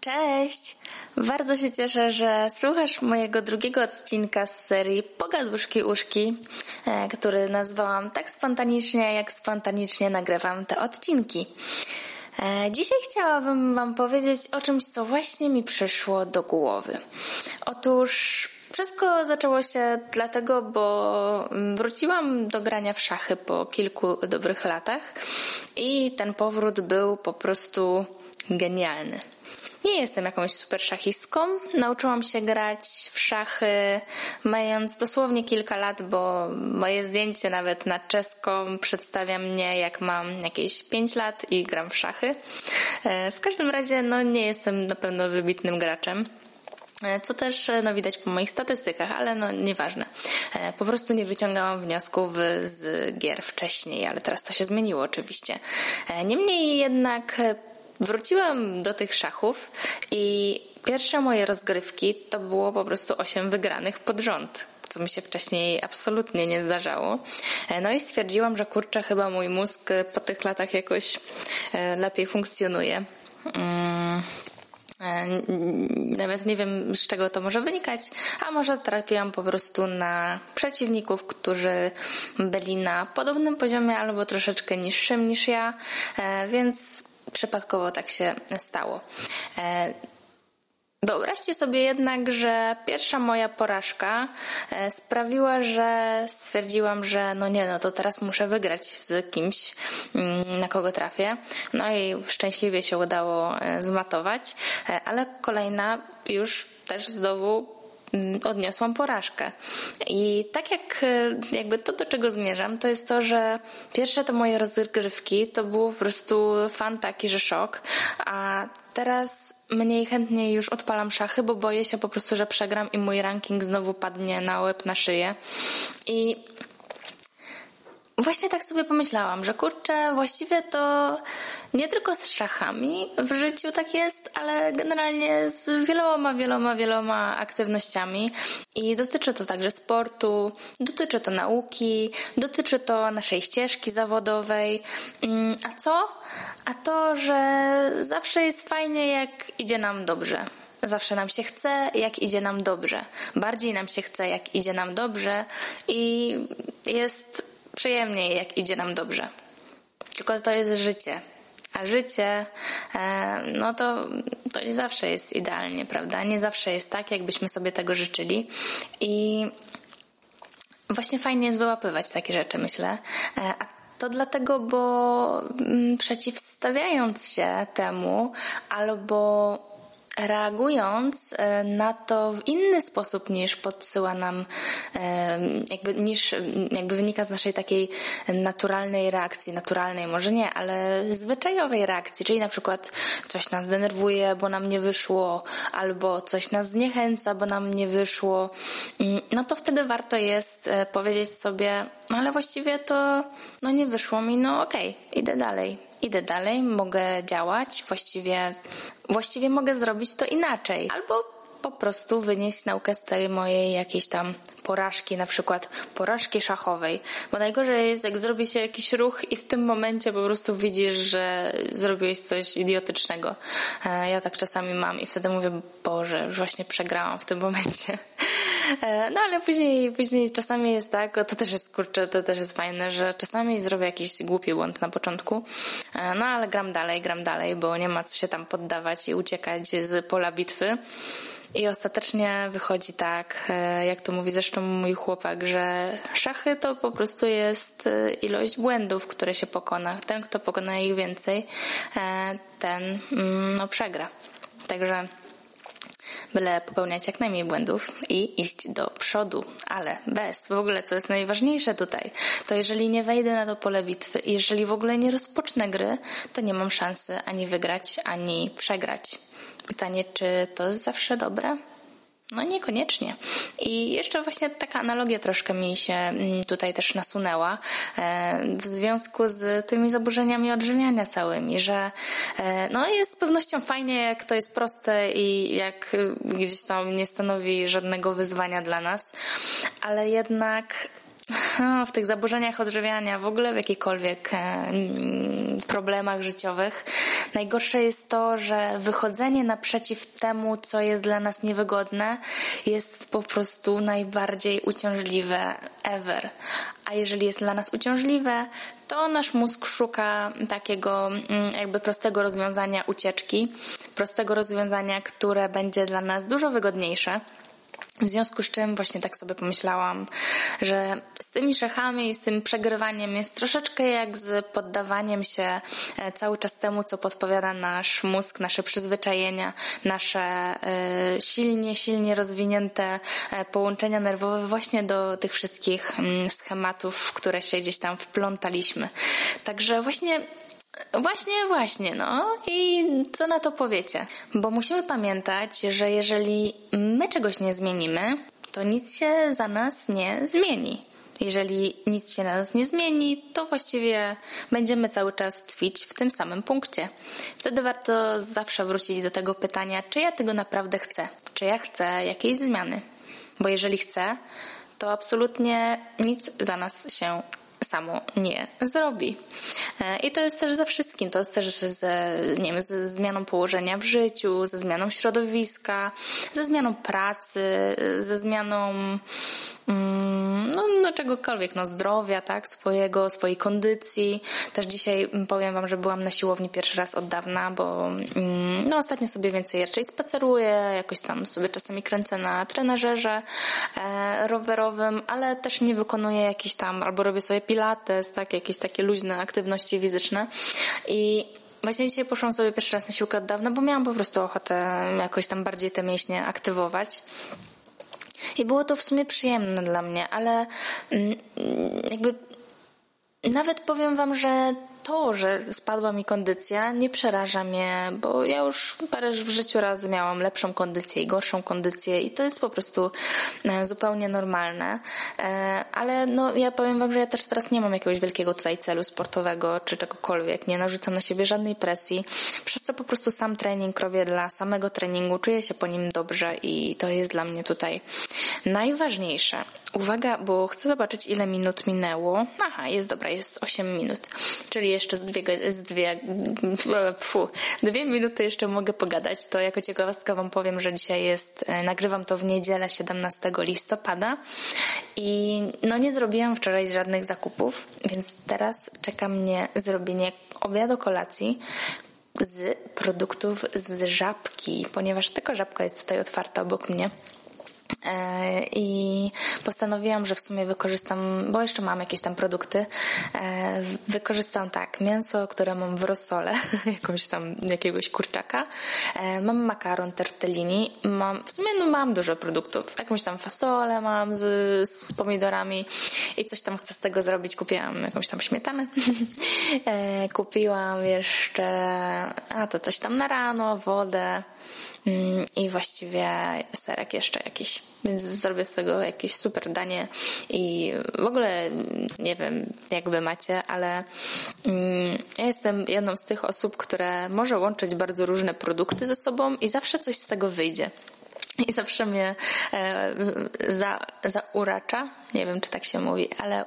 Cześć! Bardzo się cieszę, że słuchasz mojego drugiego odcinka z serii Pogaduszki Uszki, e, który nazwałam tak spontanicznie, jak spontanicznie nagrywam te odcinki. E, dzisiaj chciałabym Wam powiedzieć o czymś, co właśnie mi przyszło do głowy. Otóż wszystko zaczęło się dlatego, bo wróciłam do grania w szachy po kilku dobrych latach i ten powrót był po prostu genialny. Nie jestem jakąś super szachistką. Nauczyłam się grać w szachy mając dosłownie kilka lat, bo moje zdjęcie nawet na czeską przedstawia mnie jak mam jakieś 5 lat i gram w szachy. E, w każdym razie no nie jestem na pewno wybitnym graczem. E, co też no, widać po moich statystykach, ale no nieważne. E, po prostu nie wyciągałam wniosków z gier wcześniej, ale teraz to się zmieniło oczywiście. Niemniej jednak Wróciłam do tych szachów i pierwsze moje rozgrywki to było po prostu osiem wygranych pod rząd co mi się wcześniej absolutnie nie zdarzało. E, no i stwierdziłam, że kurczę, chyba mój mózg po tych latach jakoś e, lepiej funkcjonuje. Mm, e, nawet nie wiem, z czego to może wynikać, a może trafiłam po prostu na przeciwników, którzy byli na podobnym poziomie albo troszeczkę niższym niż ja, więc przypadkowo tak się stało. E, wyobraźcie sobie jednak, że pierwsza moja porażka e, sprawiła, że stwierdziłam, że no nie, no to teraz muszę wygrać z kimś, mm, na kogo trafię. No i szczęśliwie się udało e, zmatować, ale kolejna już też znowu odniosłam porażkę. I tak jak e, jakby to, do czego zmierzam, to jest to, że pierwsze te moje rozgrywki to było po prostu fan taki, że szok, a teraz mniej chętnie już odpalam szachy, bo boję się po prostu, że przegram i mój ranking znowu padnie na łeb, na szyję. I Właśnie tak sobie pomyślałam, że kurczę, właściwie to nie tylko z szachami w życiu tak jest, ale generalnie z wieloma, wieloma, wieloma aktywnościami. I dotyczy to także sportu, dotyczy to nauki, dotyczy to naszej ścieżki zawodowej. Mm, a co? A to, że zawsze jest fajnie, jak idzie nam dobrze. Zawsze nam się chce, jak idzie nam dobrze. Bardziej nam się chce, jak idzie nam dobrze i jest przyjemniej, jak idzie nam dobrze. Tylko to jest życie. A życie, e, no to, to nie zawsze jest idealnie, prawda? Nie zawsze jest tak, jakbyśmy sobie tego życzyli. I właśnie fajnie jest wyłapywać takie rzeczy, myślę. E, a to dlatego, bo mm, przeciwstawiając się temu albo reagując e, na to w inny sposób niż podsyła nam, e, jakby, niż jakby wynika z naszej takiej naturalnej reakcji, naturalnej może nie, ale zwyczajowej reakcji, czyli na przykład coś nas denerwuje, bo nam nie wyszło, albo coś nas zniechęca, bo nam nie wyszło, mm, no to wtedy warto jest e, powiedzieć sobie, no ale właściwie to no nie wyszło mi, no okej, okay, idę dalej, idę dalej, mogę działać, właściwie, właściwie mogę zrobić to inaczej. Albo po prostu wynieść naukę z tej mojej jakiejś tam porażki, na przykład porażki szachowej. Bo najgorzej jest, jak zrobi się jakiś ruch i w tym momencie po prostu widzisz, że zrobiłeś coś idiotycznego. E, ja tak czasami mam i wtedy mówię, Boże, już właśnie przegrałam w tym momencie. E, no ale później, później czasami jest tak, to też jest kurczę, to też jest fajne, że czasami zrobię jakiś głupi błąd na początku, e, no ale gram dalej, gram dalej, bo nie ma co się tam poddawać i uciekać z pola bitwy. I ostatecznie wychodzi tak, e, jak to mówi zresztą mój chłopak, że szachy to po prostu jest ilość błędów, które się pokona. Ten, kto pokona ich więcej, ten mm, no, przegra. Także byle popełniać jak najmniej błędów i iść do przodu, ale bez. W ogóle, co jest najważniejsze tutaj, to jeżeli nie wejdę na to pole bitwy jeżeli w ogóle nie rozpocznę gry, to nie mam szansy ani wygrać, ani przegrać. Pytanie, czy to jest zawsze dobre? No niekoniecznie. I jeszcze właśnie taka analogia troszkę mi się mm, tutaj też nasunęła e, w związku z tymi zaburzeniami odżywiania całymi, że e, no jest z pewnością fajnie, jak to jest proste i jak gdzieś tam nie stanowi żadnego wyzwania dla nas, ale jednak w tych zaburzeniach odżywiania, w ogóle w jakichkolwiek e, problemach życiowych, Najgorsze jest to, że wychodzenie naprzeciw temu, co jest dla nas niewygodne, jest po prostu najbardziej uciążliwe ever. A jeżeli jest dla nas uciążliwe, to nasz mózg szuka takiego mm, jakby prostego rozwiązania ucieczki, prostego rozwiązania, które będzie dla nas dużo wygodniejsze. W związku z czym właśnie tak sobie pomyślałam, że z tymi szachami i z tym przegrywaniem jest troszeczkę jak z poddawaniem się e, cały czas temu, co podpowiada nasz mózg, nasze przyzwyczajenia, nasze e, silnie, silnie rozwinięte e, połączenia nerwowe właśnie do tych wszystkich mm, schematów, w które się gdzieś tam wplątaliśmy. Także właśnie Właśnie, właśnie, no. I co na to powiecie? Bo musimy pamiętać, że jeżeli my czegoś nie zmienimy, to nic się za nas nie zmieni. Jeżeli nic się na nas nie zmieni, to właściwie będziemy cały czas tkwić w tym samym punkcie. Wtedy warto zawsze wrócić do tego pytania, czy ja tego naprawdę chcę? Czy ja chcę jakiejś zmiany? Bo jeżeli chcę, to absolutnie nic za nas się samo nie zrobi. E, I to jest też ze wszystkim. To jest też ze, nie wiem, ze zmianą położenia w życiu, ze zmianą środowiska, ze zmianą pracy, ze zmianą mm, no, no czegokolwiek, no zdrowia, tak, swojego, swojej kondycji. Też dzisiaj powiem Wam, że byłam na siłowni pierwszy raz od dawna, bo mm, no ostatnio sobie więcej raczej spaceruję, jakoś tam sobie czasami kręcę na trenażerze e, rowerowym, ale też nie wykonuję jakiś tam, albo robię sobie pilates, tak, jakieś takie luźne aktywności fizyczne i Właśnie dzisiaj poszłam sobie pierwszy raz na siłkę od dawna, bo miałam po prostu ochotę jakoś tam bardziej te mięśnie aktywować. I było to w sumie przyjemne dla mnie, ale mm, jakby nawet powiem Wam, że to, że spadła mi kondycja, nie przeraża mnie, bo ja już parę w życiu razy miałam lepszą kondycję i gorszą kondycję i to jest po prostu e, zupełnie normalne. E, ale no, ja powiem Wam, że ja też teraz nie mam jakiegoś wielkiego tutaj celu sportowego czy czegokolwiek. Nie narzucam na siebie żadnej presji, przez co po prostu sam trening robię dla samego treningu, czuję się po nim dobrze i to jest dla mnie tutaj najważniejsze. Uwaga, bo chcę zobaczyć ile minut minęło. Aha, jest dobra, jest 8 minut, czyli jeszcze z dwie, z dwie, fu, dwie minuty jeszcze mogę pogadać, to jako ciekawostka Wam powiem, że dzisiaj jest, e, nagrywam to w niedzielę 17 listopada i no nie zrobiłam wczoraj żadnych zakupów, więc teraz czeka mnie zrobienie obiadu kolacji, z produktów z żabki, ponieważ tylko żabka jest tutaj otwarta obok mnie. E, I postanowiłam, że w sumie wykorzystam, bo jeszcze mam jakieś tam produkty, e, wykorzystam tak, mięso, które mam w rosole, jakąś tam, jakiegoś kurczaka, e, mam makaron tortellini, mam, w sumie no mam dużo produktów, jakąś tam fasolę mam z, z pomidorami i coś tam chcę z tego zrobić, kupiłam jakąś tam śmietanę, kupiłam jeszcze, a to coś tam na rano, wodę, Mm, i właściwie serek jeszcze jakiś. Więc zrobię z tego jakieś super danie i w ogóle nie wiem, jak wy macie, ale mm, ja jestem jedną z tych osób, które może łączyć bardzo różne produkty ze sobą i zawsze coś z tego wyjdzie. I zawsze mnie e, za, zauracza, nie wiem czy tak się mówi, ale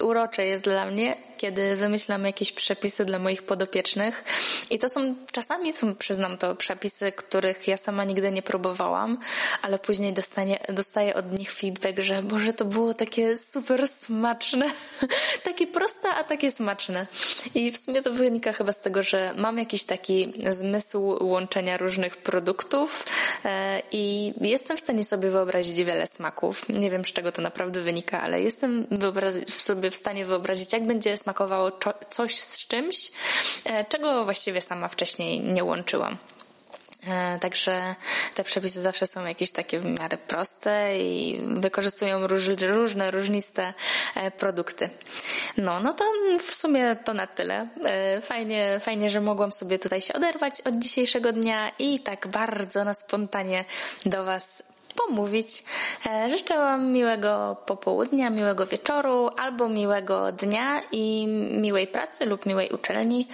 urocze jest dla mnie, kiedy wymyślam jakieś przepisy dla moich podopiecznych. I to są, czasami są, przyznam to, przepisy, których ja sama nigdy nie próbowałam, ale później dostanie, dostaję od nich feedback, że Boże, to było takie super smaczne. takie proste, a takie smaczne. I w sumie to wynika chyba z tego, że mam jakiś taki zmysł łączenia różnych produktów e, i jestem w stanie sobie wyobrazić wiele smaków. Nie wiem, z czego to naprawdę wynika, ale jestem sobie w stanie wyobrazić, jak będzie smak smakowało coś z czymś, e, czego właściwie sama wcześniej nie łączyłam. E, także te przepisy zawsze są jakieś takie w miarę proste i wykorzystują róż, różne, różniste e, produkty. No, no to w sumie to na tyle. Fajnie, fajnie, że mogłam sobie tutaj się oderwać od dzisiejszego dnia i tak bardzo na spontanie do Was pomówić. E, życzę Wam miłego popołudnia, miłego wieczoru albo miłego dnia i miłej pracy lub miłej uczelni,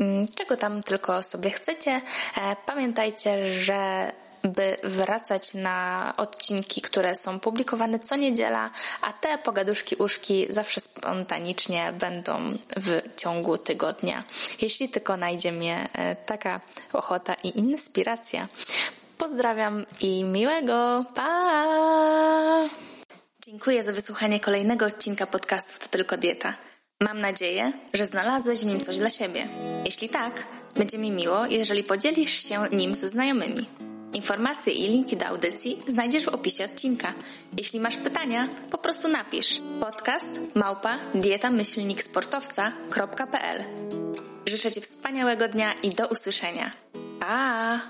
mm, czego tam tylko sobie chcecie. E, pamiętajcie, że by wracać na odcinki, które są publikowane co niedziela, a te pogaduszki uszki zawsze spontanicznie będą w ciągu tygodnia. Jeśli tylko najdzie mnie e, taka ochota i inspiracja. Pozdrawiam i miłego. Pa! Dziękuję za wysłuchanie kolejnego odcinka podcastu To Tylko Dieta. Mam nadzieję, że znalazłeś w nim coś dla siebie. Jeśli tak, będzie mi miło, jeżeli podzielisz się nim ze znajomymi. Informacje i linki do audycji znajdziesz w opisie odcinka. Jeśli masz pytania, po prostu napisz podcast małpa dietamyślniksportowca.pl Życzę Ci wspaniałego dnia i do usłyszenia. Pa!